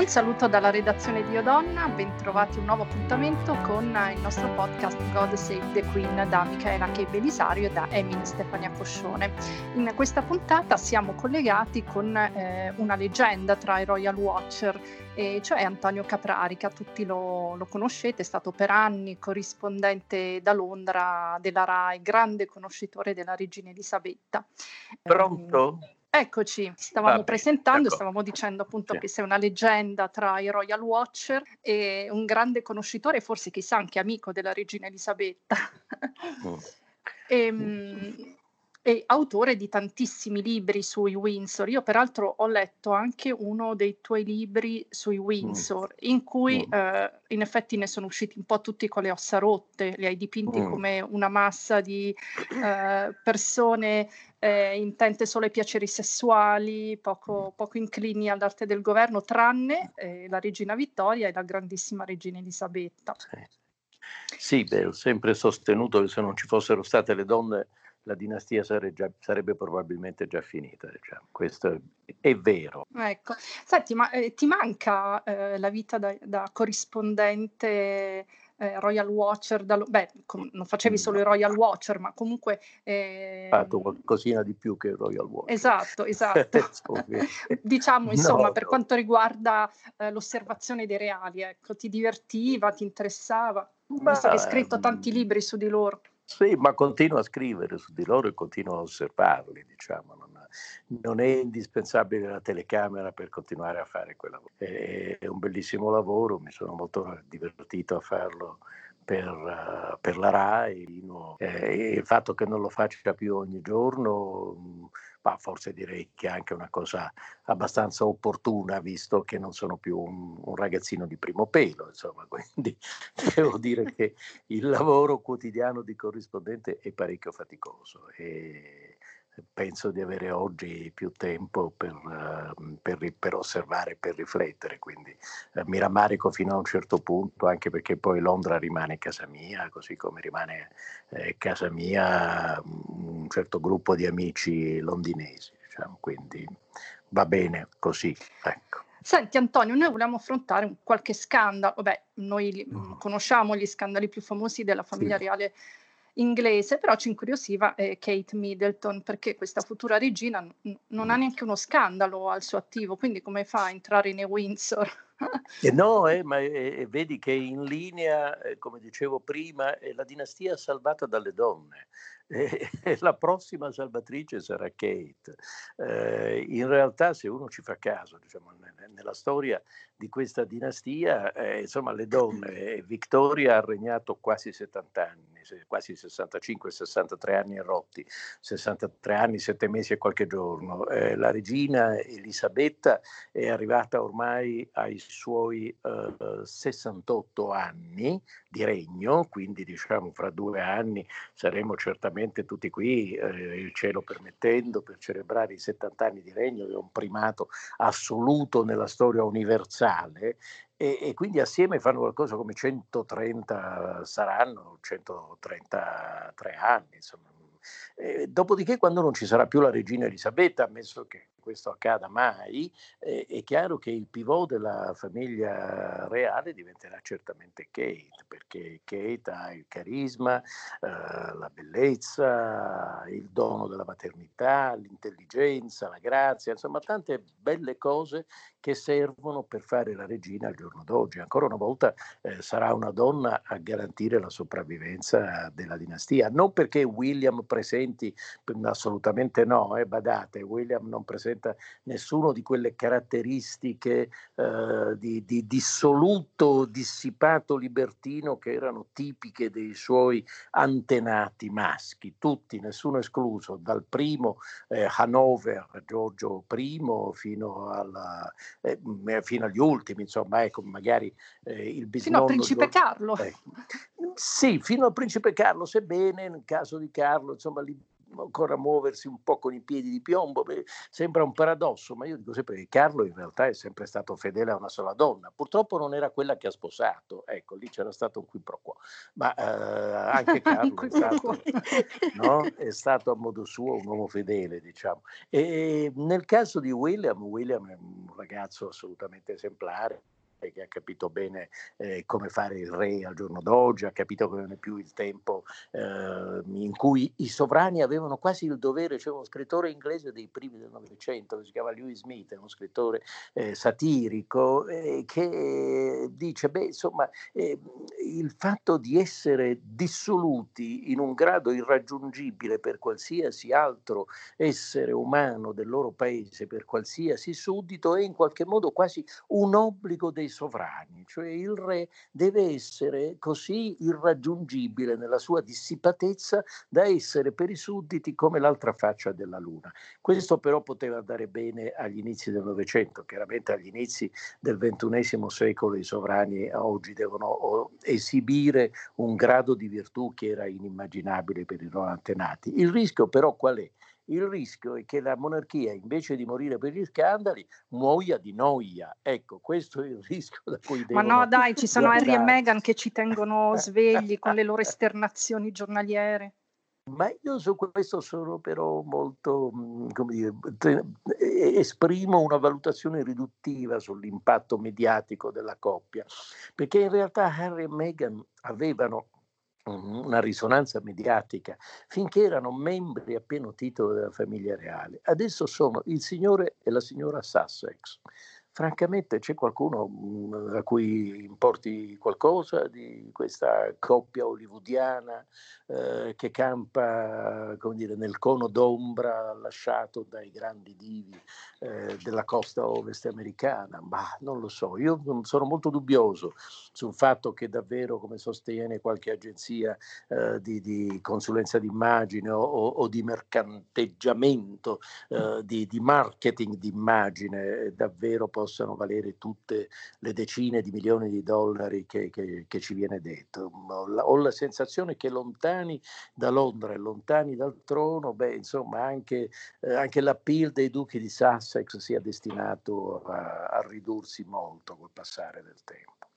Un saluto dalla redazione di Odonna, bentrovati a un nuovo appuntamento con il nostro podcast God Save the Queen da Michaela K. Belisario e da Emily Stefania Coscione. In questa puntata siamo collegati con eh, una leggenda tra i Royal Watcher, e cioè Antonio Caprarica, tutti lo, lo, conoscete, è stato per anni corrispondente da Londra della RAI, grande conoscitore della regina Elisabetta. Pronto? Eh, Eccoci, stavamo Vabbè, presentando, ecco. stavamo dicendo appunto sì. che sei una leggenda tra i Royal Watcher e un grande conoscitore, forse chissà anche amico della regina Elisabetta. Mm. e, ehm, e autore di tantissimi libri sui Windsor. Io peraltro ho letto anche uno dei tuoi libri sui Windsor, mm. in cui mm. eh, in effetti ne sono usciti un po' tutti con le ossa rotte, li hai dipinti mm. come una massa di eh, persone eh, intente solo ai piaceri sessuali, poco, poco inclini all'arte del governo, tranne eh, la regina Vittoria e la grandissima regina Elisabetta. Sì, sì beh, ho sempre sostenuto che se non ci fossero state le donne la dinastia sare già, sarebbe probabilmente già finita. Diciamo. Questo è, è, vero. Ecco, senti, ma eh, ti manca eh, la vita da, da corrispondente eh, Royal Watcher? Da, beh, com- non facevi solo i Royal Watcher, ma comunque... Eh, fatto qualcosina di più che il Royal Watcher. Esatto, esatto. diciamo, insomma, no, per no. quanto riguarda eh, l'osservazione dei reali, ecco, ti divertiva, ti interessava? Ma, Visto che hai scritto tanti libri su di loro. Sì, ma continuo a scrivere su di loro e continuo a osservarli, diciamo. Non, non è indispensabile la telecamera per continuare a fare quel lavoro. È un bellissimo lavoro, mi sono molto divertito a farlo per, per la RAI. No? Eh, il fatto che non lo faccia più ogni giorno ma forse direi che è anche una cosa abbastanza opportuna, visto che non sono più un, un ragazzino di primo pelo, insomma, quindi devo dire che il lavoro quotidiano di corrispondente è parecchio faticoso. E, penso di avere oggi più tempo per, uh, per, per osservare, per riflettere, quindi uh, mi rammarico fino a un certo punto, anche perché poi Londra rimane casa mia, così come rimane eh, casa mia un certo gruppo di amici londinesi, diciamo, quindi va bene così. Ecco. Senti Antonio, noi vogliamo affrontare qualche scandalo, Vabbè, noi mm. conosciamo gli scandali più famosi della famiglia sì. reale inglese, però ci incuriosiva eh, Kate Middleton perché questa futura regina n- non ha neanche uno scandalo al suo attivo, quindi come fa a entrare nei Windsor? Eh no, eh, ma eh, vedi che in linea, eh, come dicevo prima, è la dinastia salvata dalle donne e, la prossima salvatrice sarà Kate. Eh, in realtà, se uno ci fa caso, diciamo, nella storia di questa dinastia, eh, insomma, le donne, Victoria ha regnato quasi 70 anni, quasi 65-63 anni e rotti, 63 anni, 7 mesi e qualche giorno. Eh, la regina Elisabetta è arrivata ormai ai suoi 68 anni di regno, quindi diciamo fra due anni saremo certamente tutti qui, eh, il cielo permettendo, per celebrare i 70 anni di regno, che è un primato assoluto nella storia universale, e, e, quindi assieme fanno qualcosa come 130, saranno 133 anni, insomma. E, dopodiché, quando non ci sarà più la regina Elisabetta, ammesso che questo accada mai, eh, è chiaro che il pivot della famiglia reale diventerà certamente Kate, perché Kate ha il carisma, eh, la bellezza, il dono della maternità, l'intelligenza, la grazia, insomma tante belle cose che servono per fare la regina al giorno d'oggi. Ancora una volta eh, sarà una donna a garantire la sopravvivenza della dinastia, non perché William presenti, assolutamente no, eh, badate, William non presenta nessuno di quelle caratteristiche eh, di, di dissoluto, dissipato libertino che erano tipiche dei suoi antenati maschi, tutti, nessuno escluso, dal primo eh, Hanover, Giorgio I, fino alla eh, mm, eh, fino agli ultimi, insomma, ecco, magari eh, il bisnonno... Fino al principe Carlo. sì, fino al principe Carlo, sebbene nel caso di Carlo, insomma, ancora muoversi un po' con i piedi di piombo. Beh, sembra un paradosso, ma io dico sempre che Carlo in realtà è sempre stato fedele a una sola donna. Purtroppo non era quella che ha sposato, ecco, lì c'era stato un qui pro quo. Ma eh, anche Carlo è stato, no? è stato, a modo suo un uomo fedele, diciamo. E nel caso di William, William è un ragazzo assolutamente esemplare che ha capito bene eh, come fare il re al giorno d'oggi, ha capito che non è più il tempo eh, in cui i sovrani avevano quasi il dovere, c'è uno scrittore inglese dei primi del Novecento che si chiama Lewis Smith, è uno scrittore eh, satirico eh, che dice, beh insomma, eh, il fatto di essere dissoluti in un grado irraggiungibile per qualsiasi altro essere umano del loro paese, per qualsiasi suddito, è in qualche modo quasi un obbligo dei sovrani, cioè il re deve essere così irraggiungibile nella sua dissipatezza da essere per i sudditi come l'altra faccia della luna. Questo però poteva andare bene agli inizi del Novecento, chiaramente agli inizi del XXI secolo i sovrani oggi devono esibire un grado di virtù che era inimmaginabile per i loro antenati. Il rischio però qual è? Il rischio è che la monarchia, invece di morire per gli scandali, muoia di noia. Ecco, questo è il rischio da cui Ma no, dai, ci sono Harry e Meghan che ci tengono svegli con le loro esternazioni giornaliere. Ma io su questo sono però molto, mhmm, come dire, esprimo una valutazione riduttiva sull'impatto mediatico della coppia, perché in realtà Harry e Meghan avevano una risonanza mediatica finché erano membri a pieno titolo della famiglia reale. Adesso sono il signore e la signora Sussex. Francamente c'è qualcuno mh, a cui importi qualcosa di questa coppia hollywoodiana eh, che campa dire, nel cono d'ombra lasciato dai grandi divi eh, della costa ovest americana? Ma non lo so, io sono molto dubbioso sul fatto che davvero, come sostiene qualche agenzia eh, di, di, consulenza d'immagine o, o di mercanteggiamento, eh, di, di marketing d'immagine, davvero possano valere tutte le decine di milioni di dollari che, che, che ci viene detto. Ho la, ho la, sensazione che lontani da Londra e lontani dal trono, beh, insomma, anche, eh, anche l'appeal dei duchi di Sussex sia destinato a, a ridursi molto col passare del tempo.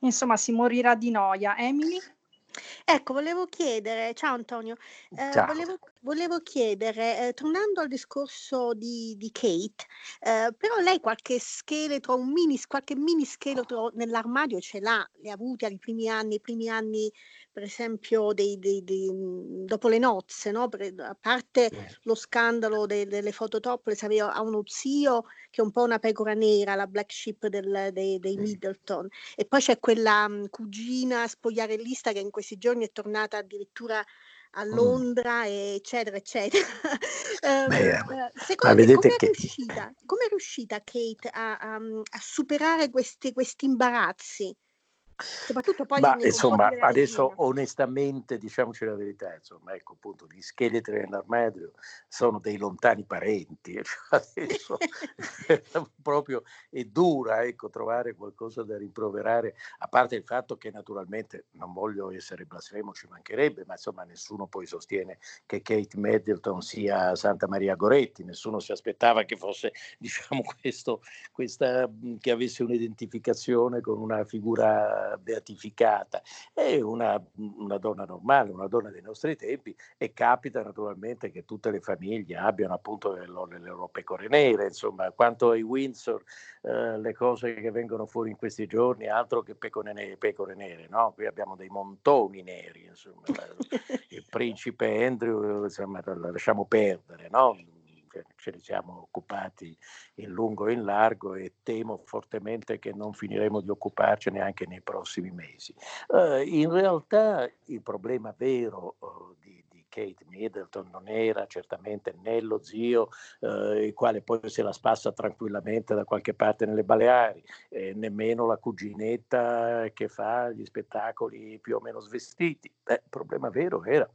Insomma, si morirà di noia. Emily? Ecco, volevo chiedere, ciao Antonio, eh, Ciao. volevo, volevo chiedere, eh, tornando al discorso di, di Kate, eh, però lei qualche scheletro, un mini, qualche mini scheletro nell'armadio ce l'ha, le ha avute ai primi anni, i primi anni per esempio dei, dei, dei, mhmm, dopo le nozze, no? Per, a parte lo scandalo de, delle fototopless, aveva uno zio che è un po' una pecora nera, la black sheep del, dei, dei Middleton, e poi c'è quella mh, mhmm, cugina spogliarellista che in questi giorni è tornata addirittura a mm. Londra, mm. eccetera, eccetera. Beh, uh, secondo te, come, che... è riuscita, come è riuscita Kate a, a, a superare questi, questi imbarazzi? Soprattutto poi Ma insomma, adesso regina. onestamente diciamoci la verità, insomma, ecco appunto gli scheletri nell'armadio sono dei lontani parenti, cioè adesso proprio è dura ecco, trovare qualcosa da rimproverare, a parte il fatto che naturalmente non voglio essere blasfemo, ci mancherebbe, ma insomma nessuno poi sostiene che Kate Middleton sia Santa Maria Goretti, nessuno si aspettava che fosse diciamo questo, questa, che avesse un'identificazione con una figura beatificata, è una, una, donna normale, una donna dei nostri tempi e capita naturalmente che tutte le famiglie abbiano appunto le, le loro pecore nere, insomma, quanto ai Windsor, eh, le cose che vengono fuori in questi giorni, altro che pecore nere, pecore nere no? Qui abbiamo dei montoni neri, insomma, il principe Andrew, insomma, lasciamo perdere, no? Ce ne siamo occupati in lungo e in largo e temo fortemente che non finiremo di occuparcene anche nei prossimi mesi. Uh, in realtà il problema vero uh, di, di Kate Middleton non era certamente né lo zio, eh, il quale poi se la spassa tranquillamente da qualche parte nelle Baleari, eh, nemmeno la cuginetta che fa gli spettacoli più o meno svestiti. Eh, il problema vero era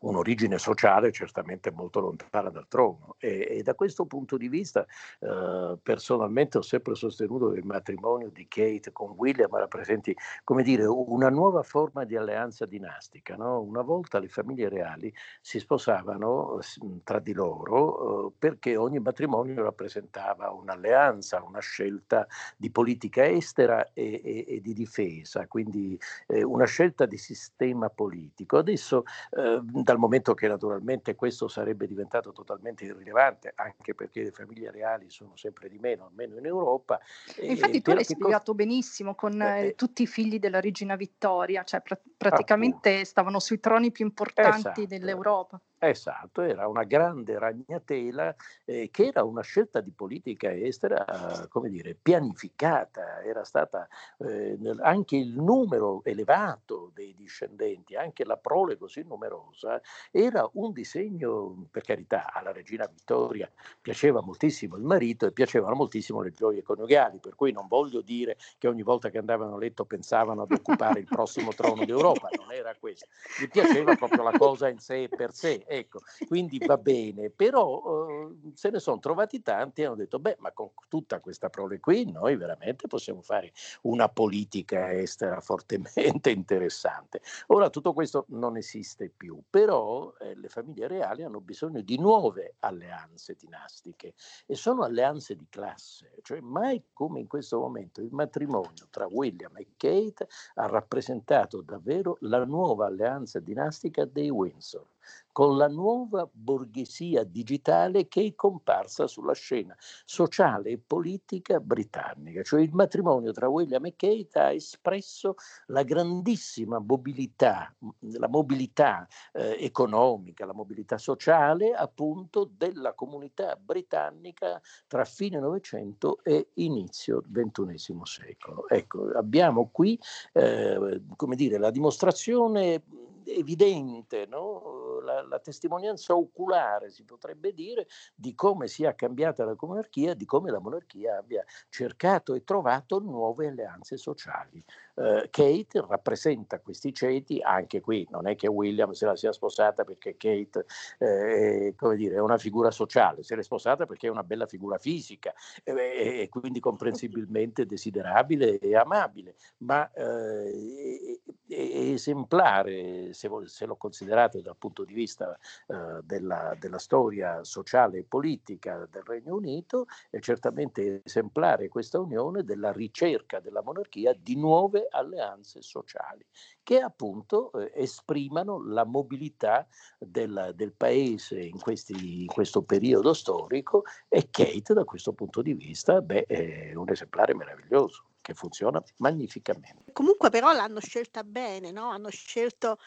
un'origine sociale certamente molto lontana dal trono e, e da questo punto di vista eh, personalmente ho sempre sostenuto che il matrimonio di Kate con William rappresenti come dire una nuova forma di alleanza dinastica no? una volta le famiglie reali si sposavano tra di loro eh, perché ogni matrimonio rappresentava un'alleanza una scelta di politica estera e, e, e di difesa quindi eh, una scelta di sistema politico adesso eh, dal momento che naturalmente questo sarebbe diventato totalmente irrilevante, anche perché le famiglie reali sono sempre di meno, almeno in Europa. Infatti tu l'hai spiegato cosa... benissimo con eh, eh, tutti i figli della regina Vittoria, cioè pr- praticamente appunto. stavano sui troni più importanti esatto. dell'Europa. Esatto, era una grande ragnatela eh, che era una scelta di politica estera, come dire, pianificata, era stata eh, anche il numero elevato dei discendenti, anche la prole così numerosa, era un disegno, per carità, alla regina Vittoria piaceva moltissimo il marito e piacevano moltissimo le gioie coniugali, per cui non voglio dire che ogni volta che andavano a letto pensavano ad occupare il prossimo trono d'Europa, non era questo, gli piaceva proprio la cosa in sé per sé ecco, quindi va bene, però eh, se ne sono trovati tanti e hanno detto, beh, ma con tutta questa prole qui noi veramente possiamo fare una politica estera fortemente interessante. Ora tutto questo non esiste più, però eh, le famiglie reali hanno bisogno di nuove alleanze dinastiche e sono alleanze di classe, cioè mai come in questo momento il matrimonio tra William e Kate ha rappresentato davvero la nuova alleanza dinastica dei Windsor con la nuova borghesia digitale che è comparsa sulla scena sociale e politica britannica. Cioè il matrimonio tra William e Kate ha espresso la grandissima mobilità, la mobilità eh, economica, la mobilità sociale appunto della comunità britannica tra fine Novecento e inizio XXI secolo. Ecco, abbiamo qui eh, come dire, la dimostrazione evidente, no? la, la, testimonianza oculare, si potrebbe dire, di come sia cambiata la monarchia, di come la monarchia abbia cercato e trovato nuove alleanze sociali. Uh, Kate rappresenta questi ceti, anche qui non è che William se la sia sposata perché Kate eh, è, dire, è, una figura sociale, se l'è sposata perché è una bella figura fisica eh, e quindi comprensibilmente desiderabile e amabile, ma eh, è, è esemplare se, se, lo considerate dal punto di vista eh, della, della, storia sociale e politica del Regno Unito, è certamente esemplare questa unione della ricerca della monarchia di nuove alleanze sociali che appunto eh, esprimano la mobilità del, del paese in, questi, in, questo periodo storico e Kate da questo punto di vista beh, è un esemplare meraviglioso che funziona magnificamente. Comunque però l'hanno scelta bene, no? hanno scelto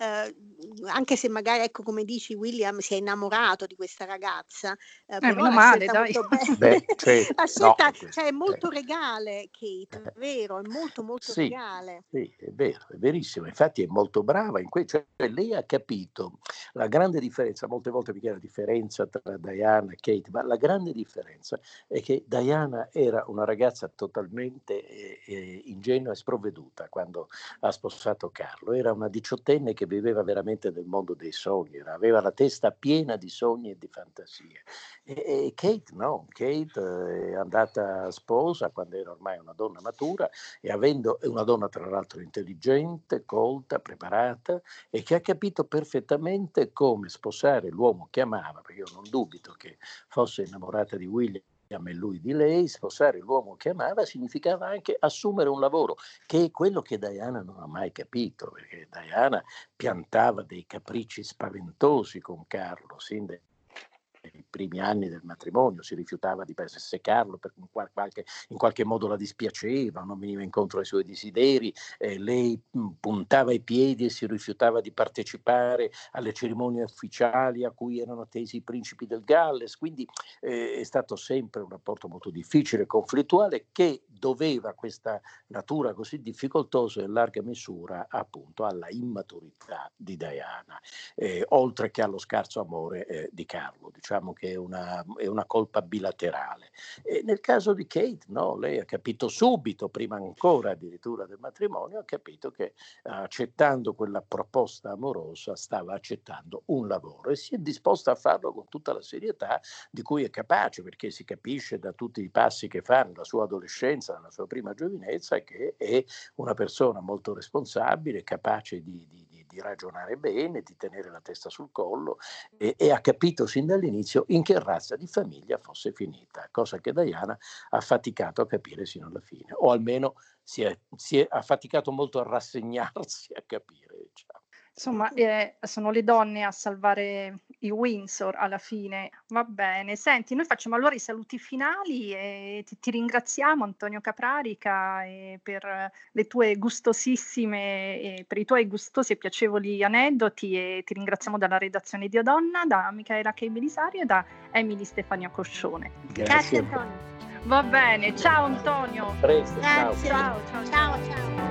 eh, anche se magari, ecco, come dici, William si è innamorato di questa ragazza, eh, eh però male, dai. Beh, cioè, la scelta no, cioè, è molto regale, Kate, è vero, è molto molto sì, regale. Sì, è vero, è verissimo, infatti è molto brava in questo, cioè, lei ha capito la grande differenza, molte volte mi chiede la differenza tra Diana e Kate, ma la grande differenza è che Diana era una ragazza totalmente eh, eh ingenua e sprovveduta quando ha sposato Carlo, era una diciottenne che viveva veramente nel mondo dei sogni, aveva la testa piena di sogni e di fantasie. E, e Kate no, Kate eh, è andata sposa quando era ormai una donna matura e avendo, una donna tra l'altro intelligente, colta, preparata e che ha capito perfettamente come sposare l'uomo che amava, perché io non dubito che fosse innamorata di William e lui di lei, sposare l'uomo che amava significava anche assumere un lavoro, che è quello che Diana non ha mai capito, perché Diana piantava dei capricci spaventosi con Carlo, sin nei primi anni del matrimonio, si rifiutava di secarlo perché in qualche, in qualche modo la dispiaceva, non veniva incontro ai suoi desideri, eh, lei mh, puntava i piedi e si rifiutava di partecipare alle cerimonie ufficiali a cui erano attesi i principi del Galles, quindi eh, è stato sempre un rapporto molto difficile, conflittuale, che doveva questa natura così difficoltosa in larga misura appunto alla immaturità di Diana, eh, oltre che allo scarso amore eh, di Carlo. Diciamo diciamo che è una, è una colpa bilaterale. E nel caso di Kate, no, lei ha capito subito, prima ancora addirittura del matrimonio, ha capito che accettando quella proposta amorosa stava accettando un lavoro e si è disposta a farlo con tutta la serietà di cui è capace, perché si capisce da tutti i passi che fa nella sua adolescenza, nella sua prima giovinezza, che è una persona molto responsabile, capace di, di, ragionare bene, di tenere la testa sul collo e, e, ha capito sin dall'inizio in che razza di famiglia fosse finita, cosa che Diana ha faticato a capire sino alla fine, o almeno si è, si è, ha faticato molto a rassegnarsi a capire. Diciamo. Insomma, eh, sono le donne a salvare i Windsor alla fine. Va bene. Senti, noi facciamo allora i saluti finali e ti, ti ringraziamo Antonio Caprarica per le tue gustosissime, per i tuoi gustosi e piacevoli aneddoti e ti ringraziamo dalla redazione di Odonna, da Michaela K. Belisario e da Emily Stefania Coscione. Grazie, Grazie Antonio. Va bene, ciao Antonio. Presto, ciao. ciao. ciao. ciao. ciao.